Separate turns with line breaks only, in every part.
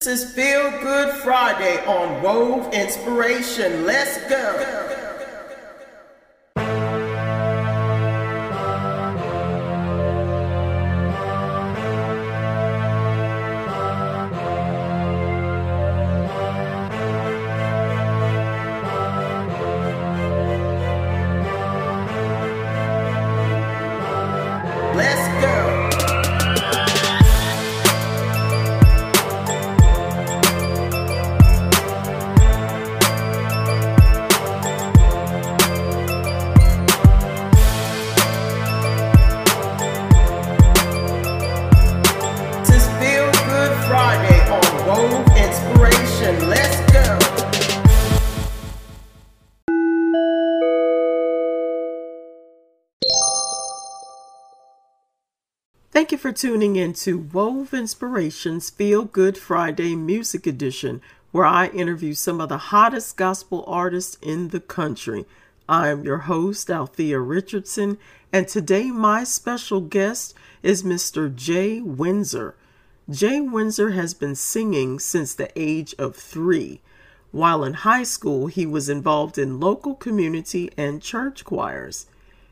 This is Feel Good Friday on Wove Inspiration. Let's go. Thank you for tuning in to Wove Inspirations Feel Good Friday Music Edition, where I interview some of the hottest gospel artists in the country. I am your host, Althea Richardson, and today my special guest is Mr. Jay Windsor. Jay Windsor has been singing since the age of three. While in high school, he was involved in local community and church choirs.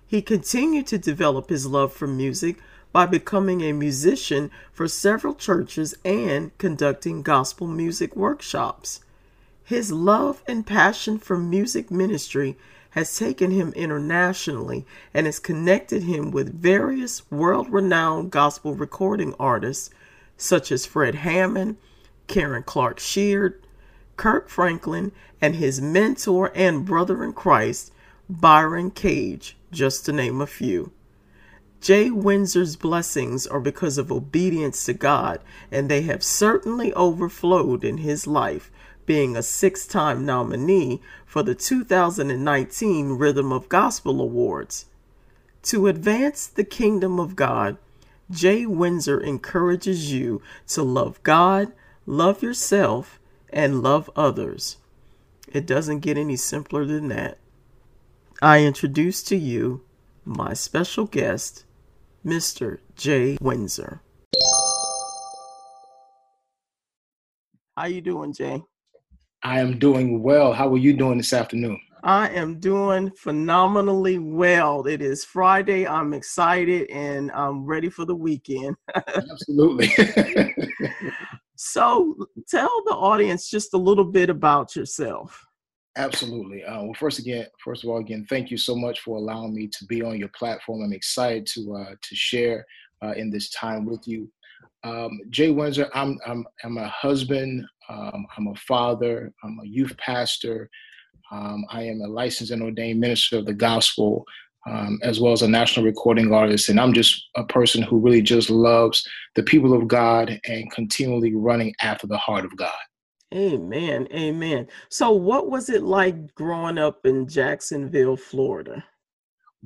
He continued to develop his love for music by becoming a musician for several churches and conducting gospel music workshops. His love and passion for music ministry has taken him internationally and has connected him with various world renowned gospel recording artists such as Fred Hammond, Karen Clark Sheard, Kirk Franklin, and his mentor and brother in Christ, Byron Cage, just to name a few. Jay Windsor's blessings are because of obedience to God, and they have certainly overflowed in his life, being a six time nominee for the 2019 Rhythm of Gospel Awards. To advance the kingdom of God, Jay Windsor encourages you to love God, love yourself, and love others. It doesn't get any simpler than that. I introduce to you my special guest, Mr. Jay Windsor. How you doing, Jay?
I am doing well. How are you doing this afternoon?
I am doing phenomenally well. It is Friday. I'm excited and I'm ready for the weekend.
Absolutely.
so, tell the audience just a little bit about yourself.
Absolutely. Uh, well, first again, first of all, again, thank you so much for allowing me to be on your platform. I'm excited to uh, to share uh, in this time with you. Um, Jay Windsor, I'm I'm I'm a husband. Um, I'm a father. I'm a youth pastor. Um, I am a licensed and ordained minister of the gospel, um, as well as a national recording artist. And I'm just a person who really just loves the people of God and continually running after the heart of God.
Amen. Amen. So, what was it like growing up in Jacksonville, Florida?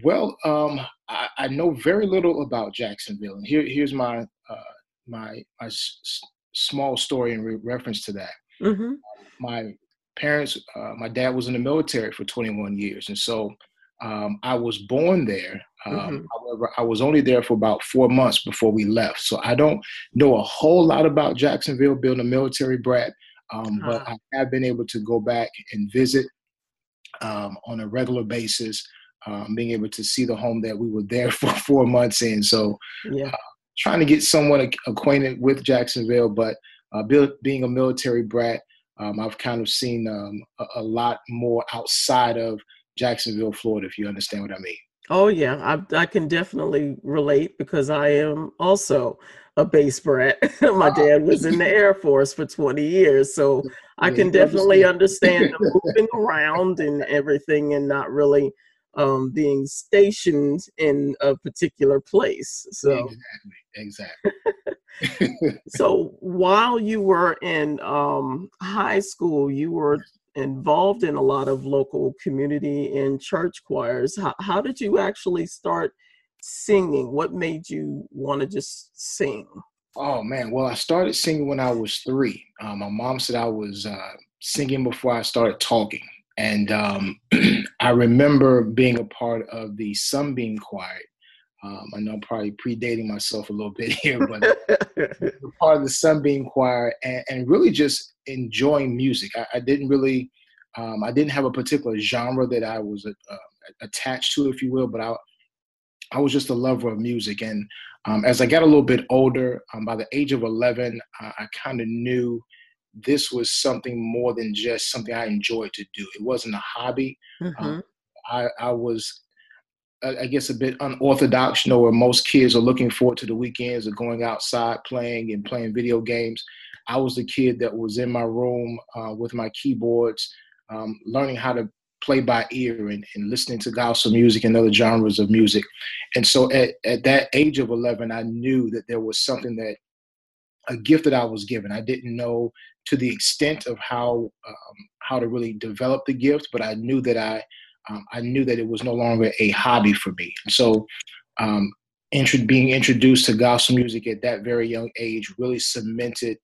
Well, um, I, I, know very little about Jacksonville, and here, here's my uh, my my s- small story in re- reference to that. Mm-hmm. My parents, uh, my dad was in the military for 21 years, and so um, I was born there. Um, mm-hmm. However, I was only there for about four months before we left, so I don't know a whole lot about Jacksonville. Being a military brat, um, but uh-huh. I have been able to go back and visit um, on a regular basis, um, being able to see the home that we were there for four months in. So, yeah. uh, trying to get somewhat acquainted with Jacksonville, but uh, being a military brat, um, I've kind of seen um, a, a, lot more outside of Jacksonville, Florida, if you understand what I mean.
Oh, yeah, I, I can definitely relate because I am also a base brat. My dad was in the Air Force for 20 years, so I can definitely understand the moving around and everything and not really um, being stationed in a particular place. So
exactly, exactly.
so while you were in um, high school, you were involved in a lot of local community and church choirs. How, how did you actually start singing? What made you want to just sing?
Oh man, well, I started singing when I was three. Um, my mom said I was uh, singing before I started talking, and um, I remember being a part of the Sunbeam Choir Um, I know I'm probably predating myself a little bit here, but part of the Sunbeam Choir and, and really just enjoying music. I, I didn't really, um, I didn't have a particular genre that I was uh, attached to, if you will, but I, I was just a lover of music. And um, as I got a little bit older, um, by the age of 11, I, I kind of knew this was something more than just something I enjoyed to do. It wasn't a hobby. Mm-hmm. Um, I, I, was, I guess, a bit unorthodox. You know, where most kids are looking forward to the weekends of going outside, playing and playing video games. I was the kid that was in my room uh, with my keyboards, um, learning how to play by ear and, and listening to gospel music and other genres of music. And so at, at that age of 11, I knew that there was something that a gift that I was given. I didn't know to the extent of how um, how to really develop the gift, but I knew that I um, I knew that it was no longer a hobby for me. So, um, int- being introduced to gospel music at that very young age really cemented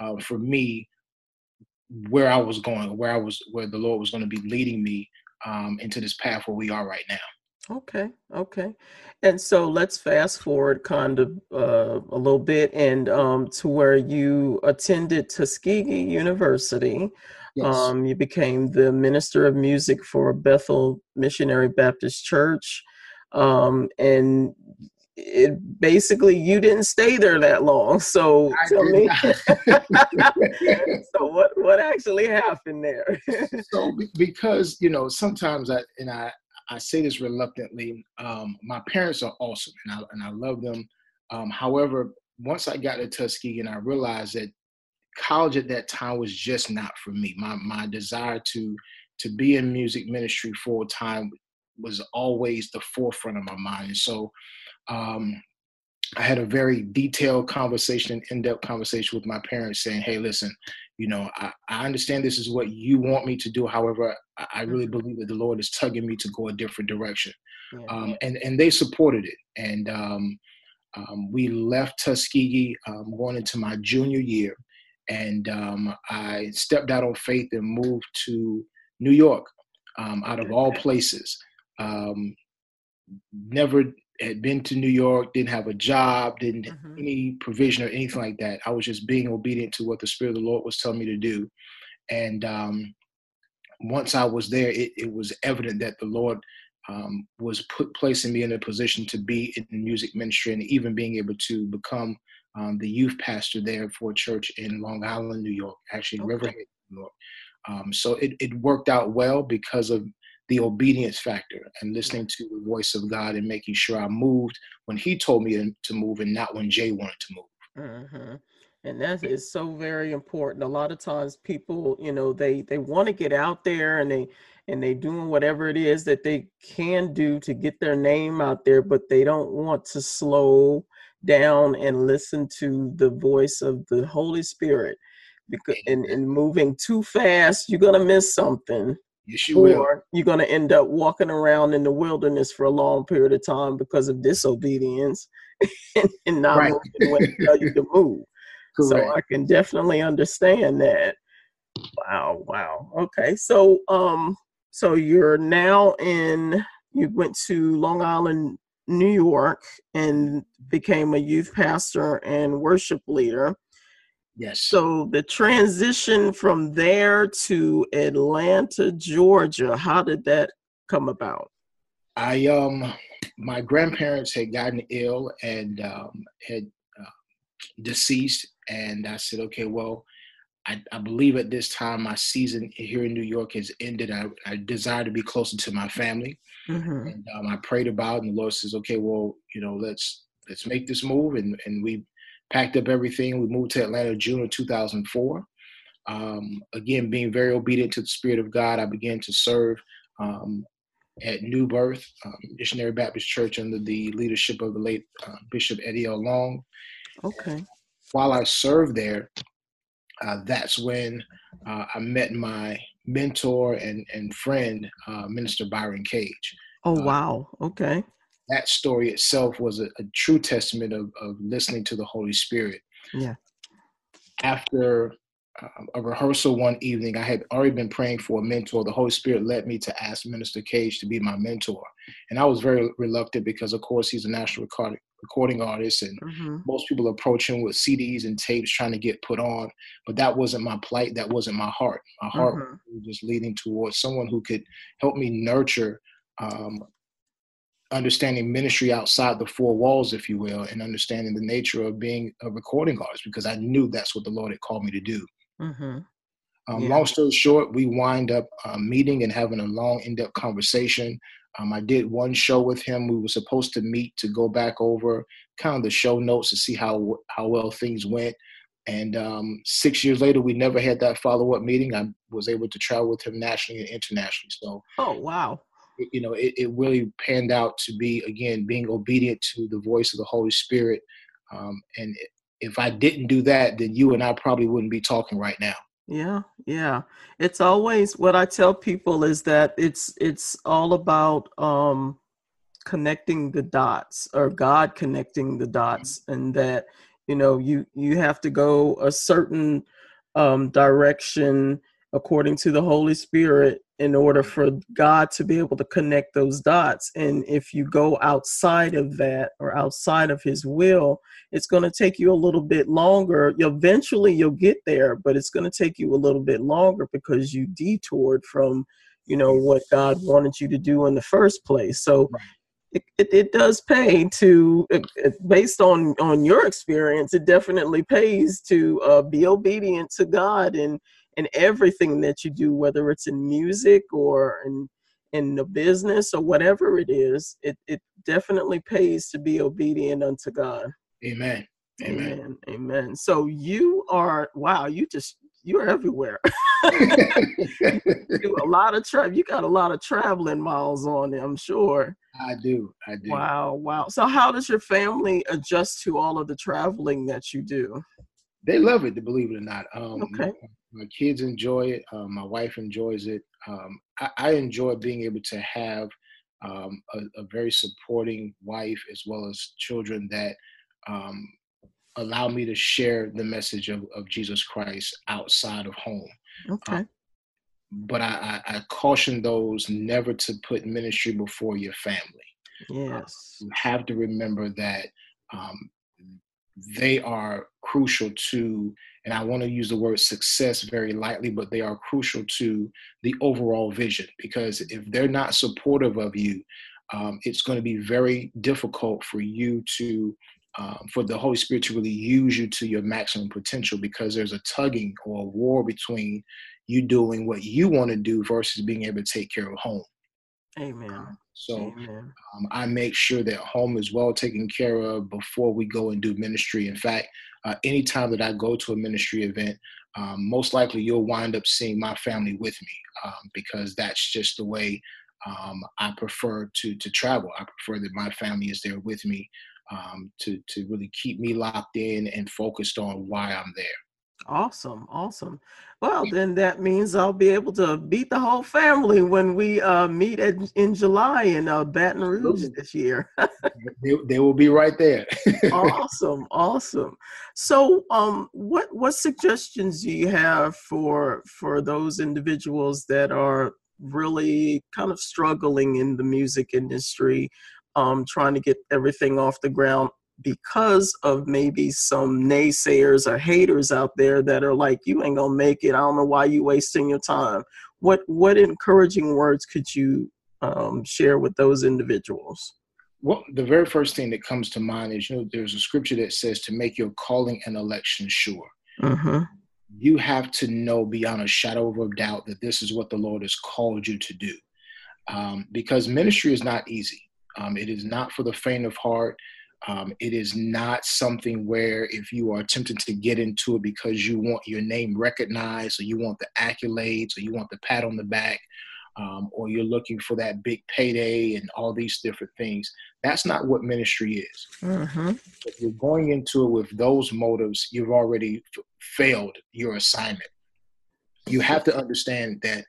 uh, for me where I was going, where I was, where the Lord was going to be leading me um, into this path where we are right now.
Okay, okay. And so let's fast forward kind of uh, a little bit and um, to where you attended Tuskegee University. Yes. Um, you became the minister of music for Bethel Missionary Baptist Church. Um, and it basically you didn't stay there that long. So I tell me, so what what actually happened there?
so because you know sometimes I and I I say this reluctantly. Um, my parents are awesome and I and I love them. Um, however, once I got to Tuskegee and I realized that college at that time was just not for me. My my desire to to be in music ministry full time was always the forefront of my mind. And so um, I had a very detailed conversation, in-depth conversation with my parents, saying, "Hey, listen, you know, I, I understand this is what you want me to do. However, I, I really mm-hmm. believe that the Lord is tugging me to go a different direction." Yeah. Um, and and they supported it, and um, um, we left Tuskegee um, going into my junior year, and um, I stepped out on faith and moved to New York, um, out of all places. never had been to New York, didn't have a job, didn't mm-hmm. any provision or anything like that. I was just being obedient to what the Spirit of the Lord was telling me to do. And um, once I was there, it, it, was evident that the Lord um, was put placing me in a position to be in the music ministry and even being able to become um, the youth pastor there for a church in Long Island, New York, actually okay. Riverhead, New York. Um, so it, it worked out well because of the obedience factor and listening to the voice of God and making sure I moved when He told me to move and not when Jay wanted to move.
Mm-hmm. And that is so very important. A lot of times, people, you know, they they want to get out there and they and they doing whatever it is that they can do to get their name out there, but they don't want to slow down and listen to the voice of the Holy Spirit. Because and, and moving too fast, you're gonna miss something.
Yes, you or will.
you're going to end up walking around in the wilderness for a long period of time because of disobedience and, not right. moving when they tell you to move. Correct. So I can definitely understand that. Wow, wow. Okay, so um, so you're now in. You went to Long Island, New York, and became a youth pastor and worship leader.
Yes.
So the transition from there to Atlanta, Georgia, how did that come about?
I um my grandparents had gotten ill and um, had uh, deceased, and I said, okay, well, I, I, believe at this time my season here in New York has ended. I, I desire to be closer to my family, mm-hmm. and um, I prayed about, it, and the Lord says, okay, well, you know, let's let's make this move, and and we packed up everything. We moved to Atlanta June of 2004. Um, again, being very obedient to the Spirit of God, I began to serve um, at New Birth um, Missionary Baptist Church under the leadership of the late uh, Bishop Eddie L. Long.
Okay.
While I served there, uh, that's when uh, I met my mentor and, and friend, uh, Minister Byron Cage.
Oh, uh, wow. Okay
that story itself was a, a true testament of, of listening to the Holy Spirit.
Yeah.
After um, a rehearsal one evening. I had already been praying for a mentor. The Holy Spirit led me to ask Minister Cage to be my mentor. And I was very reluctant because, of course, he's a national recording, recording artist, and mm-hmm. most people approach him with CDs and tapes trying to get put on. But that wasn't my plight. That wasn't my heart. My heart mm-hmm. was just leading towards someone who could help me nurture um, understanding ministry outside the four walls, if you will, and understanding the nature of being a recording artist because I knew that's what the Lord had called me to do. Mm-hmm. Um, yeah. Long story short, we wind up uh, meeting and having a long, in depth conversation. Um, I did one show with him. We were supposed to meet to go back over kind of the show notes to see how how well things went. And um, six years later, we never had that follow up meeting. I was able to travel with him nationally and internationally. So,
oh wow,
you know, it, it really panned out to be again being obedient to the voice of the Holy Spirit. Um, and if I didn't do that, then you and I probably wouldn't be talking right now.
Yeah, yeah. It's always what I tell people is that it's it's all about um connecting the dots or God connecting the dots and that you know you you have to go a certain um direction according to the Holy Spirit in order mm-hmm. for God to be able to connect those dots. And if you go outside of that or outside of His will, it's going to take you a little bit longer. Eventually, you'll get there, but it's going to take you a little bit longer because you detoured from, you know, what God wanted you to do in the first place. So. It, it, it, does pay to it, based on on your experience it definitely pays to uh, be obedient to god and in everything that you do, whether it's in music or in in the business or whatever it is, it, it definitely pays to be obedient unto God.
Amen.
Amen. Amen. Amen. So you are wow, you just you're everywhere. you a lot of tra- you got a lot of traveling miles on I'm sure.
I do. I do.
Wow, wow. So how does your family adjust to all of the traveling that you do?
They love it, to believe it or not. Um, okay my kids enjoy it. Uh, my wife enjoys it. Um, I, I, enjoy being able to have um, a, a, very supporting wife as well as children that um, allow me to share the message of, of Jesus Christ outside of home.
Okay. Um,
but I, I, I, caution those never to put ministry before your family.
Yes.
you have to remember that um, they are crucial to and I want to use the word success very lightly, but they are crucial to the overall vision because if they're not supportive of you, um, it's going to be very difficult for you to, um, for the Holy Spirit to really use you to your maximum potential because there's a tugging or a war between you doing what you want to do versus being able to take care of home.
Amen. Um,
so um, I make sure that home is well taken care of before we go and do ministry. In fact, uh, anytime that I go to a ministry event, um, most likely you'll wind up seeing my family with me um, because that's just the way um, I prefer to to travel. I prefer that my family is there with me um, to to really keep me locked in and focused on why I'm there.
Awesome, awesome. Well, then that means I'll be able to beat the whole family when we uh, meet at, in July in uh, Baton Rouge this year.
they, they, will be right there.
awesome, awesome. So, um, what what suggestions do you have for for those individuals that are really kind of struggling in the music industry, um, trying to get everything off the ground? Because of maybe some naysayers or haters out there that are like you ain't gonna make it. I don't know why you wasting your time. What what encouraging words could you um, share with those individuals?
Well the very first thing that comes to mind is you know there's a scripture that says to make your calling and election sure. Mm-hmm. you have to know beyond a shadow of a doubt that this is what the lord has called you to do. Um, because ministry is not easy. Um, it is not for the faint of heart um, it is not something where if you are attempting to get into it because you want your name recognized or you want the accolades or you want the pat on the back um, or you're looking for that big payday and all these different things. That's not what ministry is. Mm-hmm. If you're going into it with those motives, you've already f- failed your assignment. You have to understand that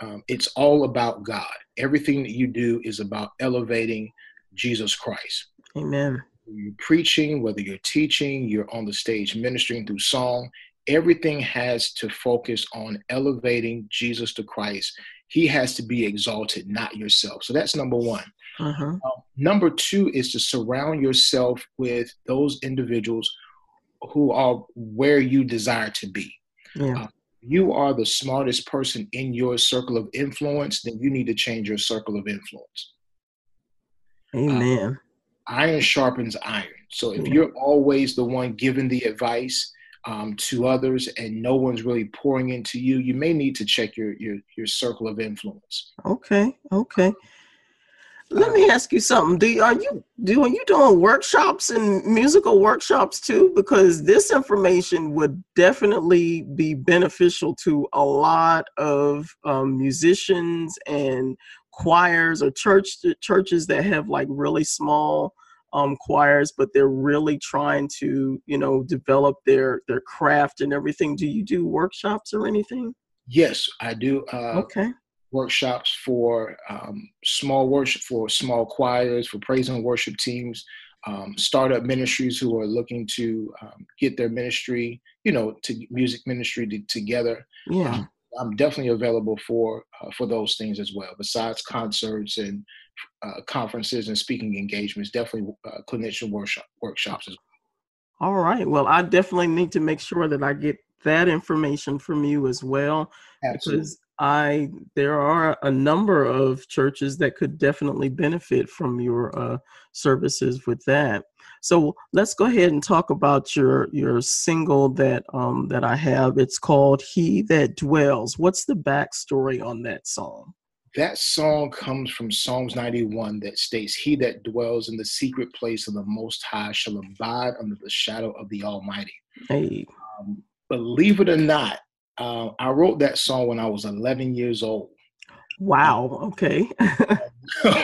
um, it's all about God. Everything that you do is about elevating Jesus Christ.
Amen
you're preaching, whether you're teaching, you're on the stage ministering through song, everything has to focus on elevating Jesus to Christ. He has to be exalted, not yourself. So that's number one. Uh-huh. Uh, number two is to surround yourself with those individuals who are where you desire to be. Yeah. Uh, you are the smartest person in your circle of influence, then you need to change your circle of influence.
Amen.
Iron sharpens iron. So if you're always the one giving the advice um, to others and no one's really pouring into you, you may need to check your your your circle of influence.
Okay. Okay. Let me ask you something. Do you, are you doing you doing workshops and musical workshops too? Because this information would definitely be beneficial to a lot of um, musicians and choirs or church churches that have like really small um, choirs, but they're really trying to you know develop their their craft and everything. Do you do workshops or anything?
Yes, I do. Uh, okay workshops for um, small worship, for small choirs, for praise and worship teams, um, startup ministries who are looking to um, get their ministry, you know, to music ministry to, together. Yeah. Um, I'm definitely available for uh, for those things as well. Besides concerts and uh, conferences and speaking engagements, definitely uh, clinician workshop workshops as
well. All right. Well, I definitely need to make sure that I get that information from you as well, Absolutely. because I there are a number of churches that could definitely benefit from your uh, services with that. So let's go ahead and talk about your your single that um, that I have. It's called "He That Dwells." What's the backstory on that song?
That song comes from Psalms 91 that states, He that dwells in the secret place of the Most High shall abide under the shadow of the Almighty. Hey. Um, believe it or not, uh, I wrote that song when I was 11 years old.
Wow. Okay.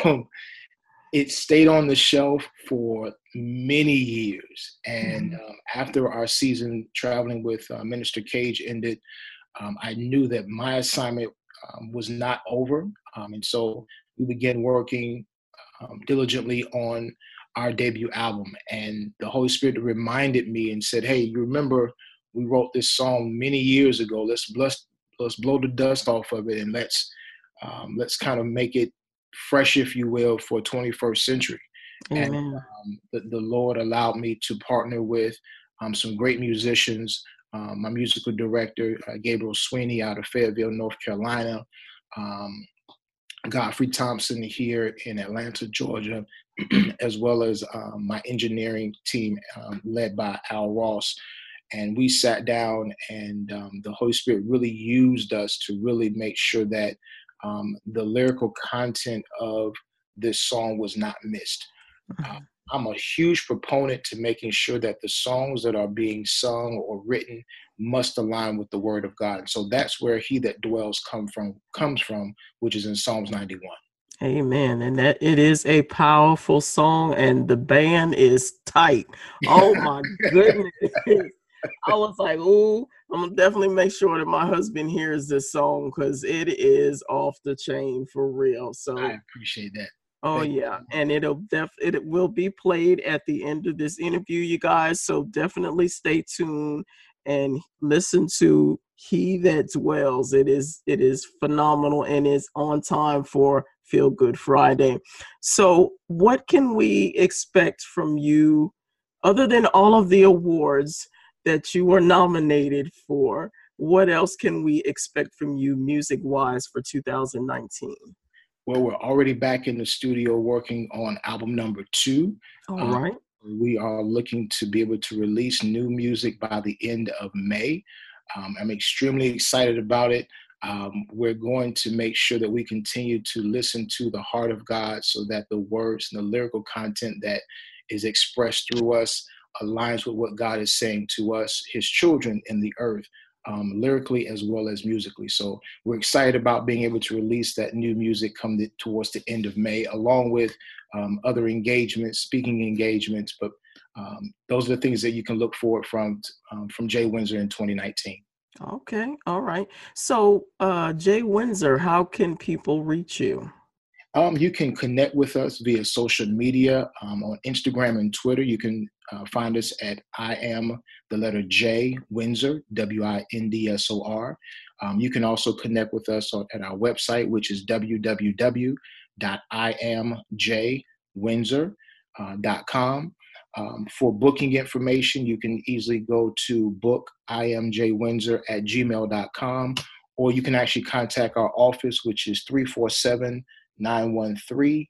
um, it stayed on the shelf for many years. And mm-hmm. um, after our season traveling with uh, Minister Cage ended, um, I knew that my assignment um, was not over. Um, and so we began working um, diligently on our debut album. And the Holy Spirit reminded me and said, Hey, you remember we wrote this song many years ago. Let's let's let's blow the dust off of it and let's um, let's kind of make it fresh, if you will, for 21st century. Amen. And um, the, the, Lord allowed me to partner with um, some great musicians. Um, my musical director, uh, Gabriel Sweeney, out of Fayetteville, North Carolina. Um, Godfrey Thompson here in Atlanta, Georgia, as well as um, my engineering team led by Al Ross and we sat down and um, the holy spirit really used us to really make sure that um, the lyrical content of this song was not missed uh, i'm a huge proponent to making sure that the songs that are being sung or written must align with the word of god so that's where he that dwells come from comes from which is in psalms 91
Amen. And that it is a powerful song and the band is tight. Oh my goodness. I was like, "Ooh, I'm gonna definitely make sure that my husband hears this song because it is off the chain for real." So
I appreciate that.
Oh Thank yeah, you. and it'll def it will be played at the end of this interview, you guys. So definitely stay tuned and listen to "He That Dwells." It is it is phenomenal and is on time for Feel Good Friday. So, what can we expect from you, other than all of the awards? That you were nominated for. What else can we expect from you music wise for 2019?
Well, we're already back in the studio working on album number two.
All um, right.
We are looking to be able to release new music by the end of May. Um, I'm extremely excited about it. Um, we're going to make sure that we continue to listen to the heart of God so that the words and the lyrical content that is expressed through us aligns with what God is saying to us, His children in the earth, um, lyrically as well as musically. So we're excited about being able to release that new music come towards the end of May, along with um, other engagements, speaking engagements. But um, those are the things that you can look forward from um, from Jay Windsor in 2019.
Okay, all right. So, uh, Jay Windsor, how can people reach you?
Um, you can connect with us via social media um, on Instagram and Twitter. You can uh, find us at I am the letter J Windsor, W I N D S O R. Um, you can also connect with us on, at our website, which is www.imjwindsor.com. Um, for booking information, you can easily go to book imjwindsor at gmail.com, or you can actually contact our office, which is 347 913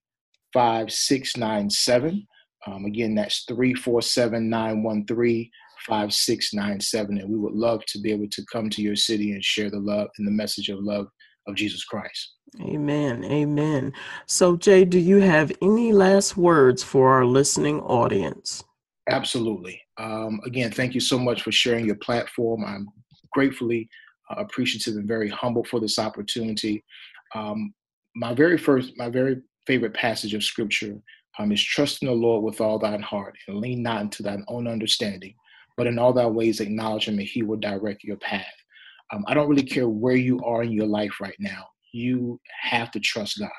5697. Um, again, that's 347 913 5697. And we would love to be able to come to your city and share the love and the message of love of Jesus Christ.
Amen. Amen. So, Jay, do you have any last words for our listening audience?
Absolutely. Um, again, thank you so much for sharing your platform. I'm gratefully uh, appreciative and very humble for this opportunity. Um, my very first, my very favorite passage of scripture um, is trust in the Lord with all thine heart and lean not into thine own understanding, but in all thy ways acknowledge him and he will direct your path. Um, I don't really care where you are in your life right now. You have to trust God.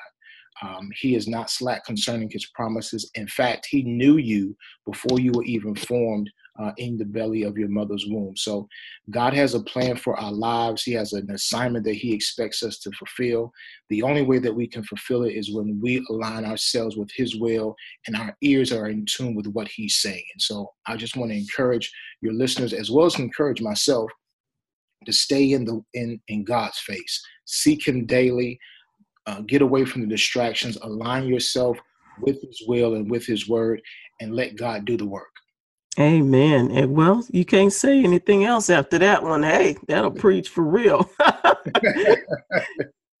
Um, he is not slack concerning his promises. In fact, he knew you before you were even formed uh, in the belly of your mother's womb. So, God has a plan for our lives. He has an assignment that He expects us to fulfill. The only way that we can fulfill it is when we align ourselves with His will and our ears are in tune with what He's saying. And so, I just want to encourage your listeners, as well as encourage myself, to stay in the in in God's face. Seek Him daily. Uh, get away from the distractions. Align yourself with His will and with His word, and let God do the work.
Amen. And well, you can't say anything else after that one. Hey, that'll preach for real.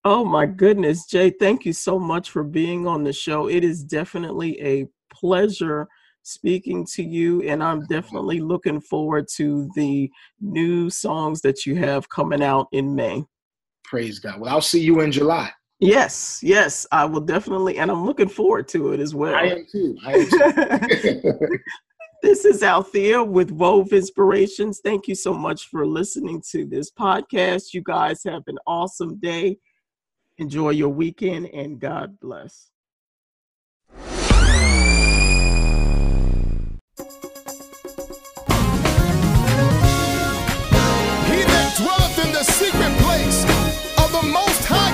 oh my goodness, Jay, thank you so much for being on the show. It is definitely a pleasure speaking to you, and I'm definitely looking forward to the new songs that you have coming out in May.
Praise God. Well, I'll see you in July.
Yes, yes, I will definitely, and I'm looking forward to it as well. I
am too. I am too.
this is Althea with Wove Inspirations. Thank you so much for listening to this podcast. You guys have an awesome day. Enjoy your weekend and God bless.
mama.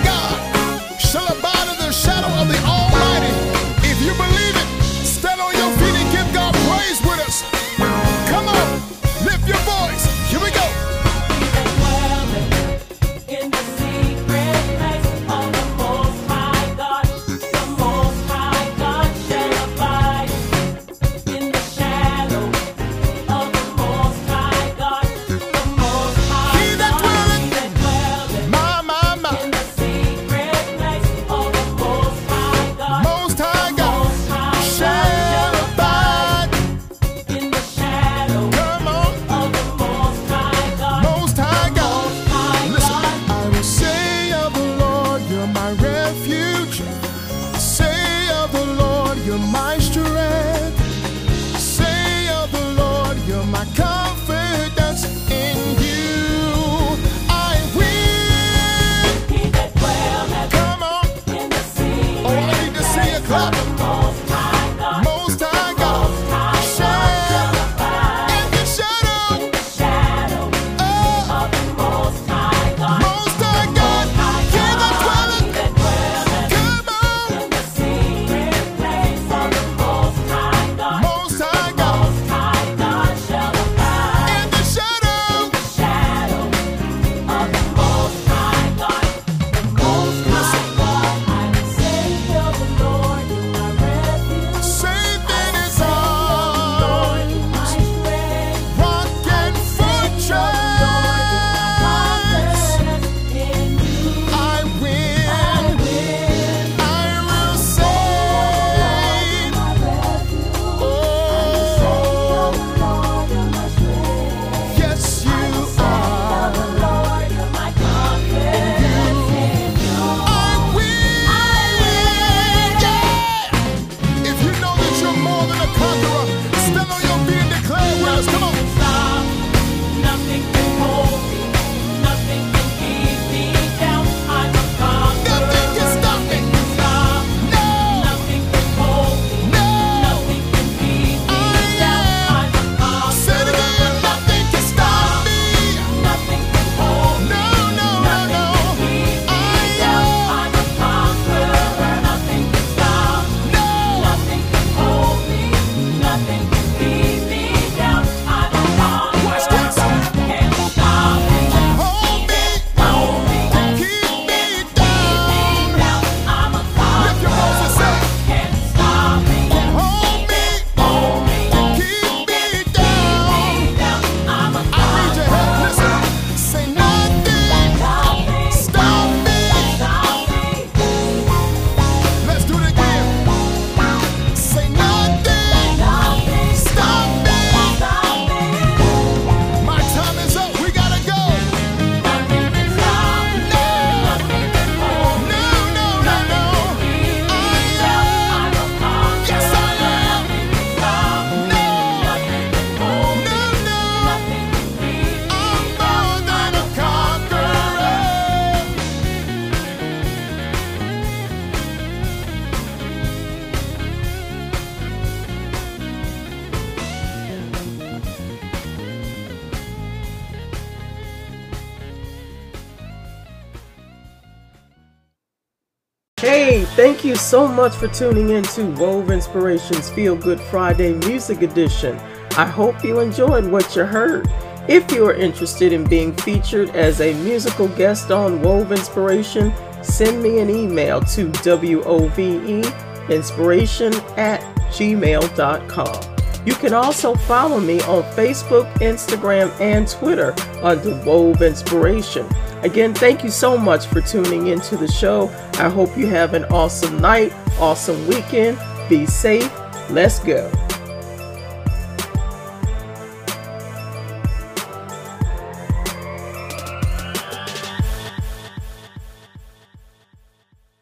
Hey, thank you so much for tuning in to Wove Inspirations Feel Good Friday Music Edition. I hope you enjoyed what you heard. If you are interested in being featured as a musical guest on Wove Inspiration, send me an email to WOVE inspiration at gmail.com. You can also follow me on Facebook, Instagram, and Twitter under Wove Inspiration. Again, thank you so much for tuning into the show. I hope you have an awesome night, awesome weekend. Be safe. Let's go.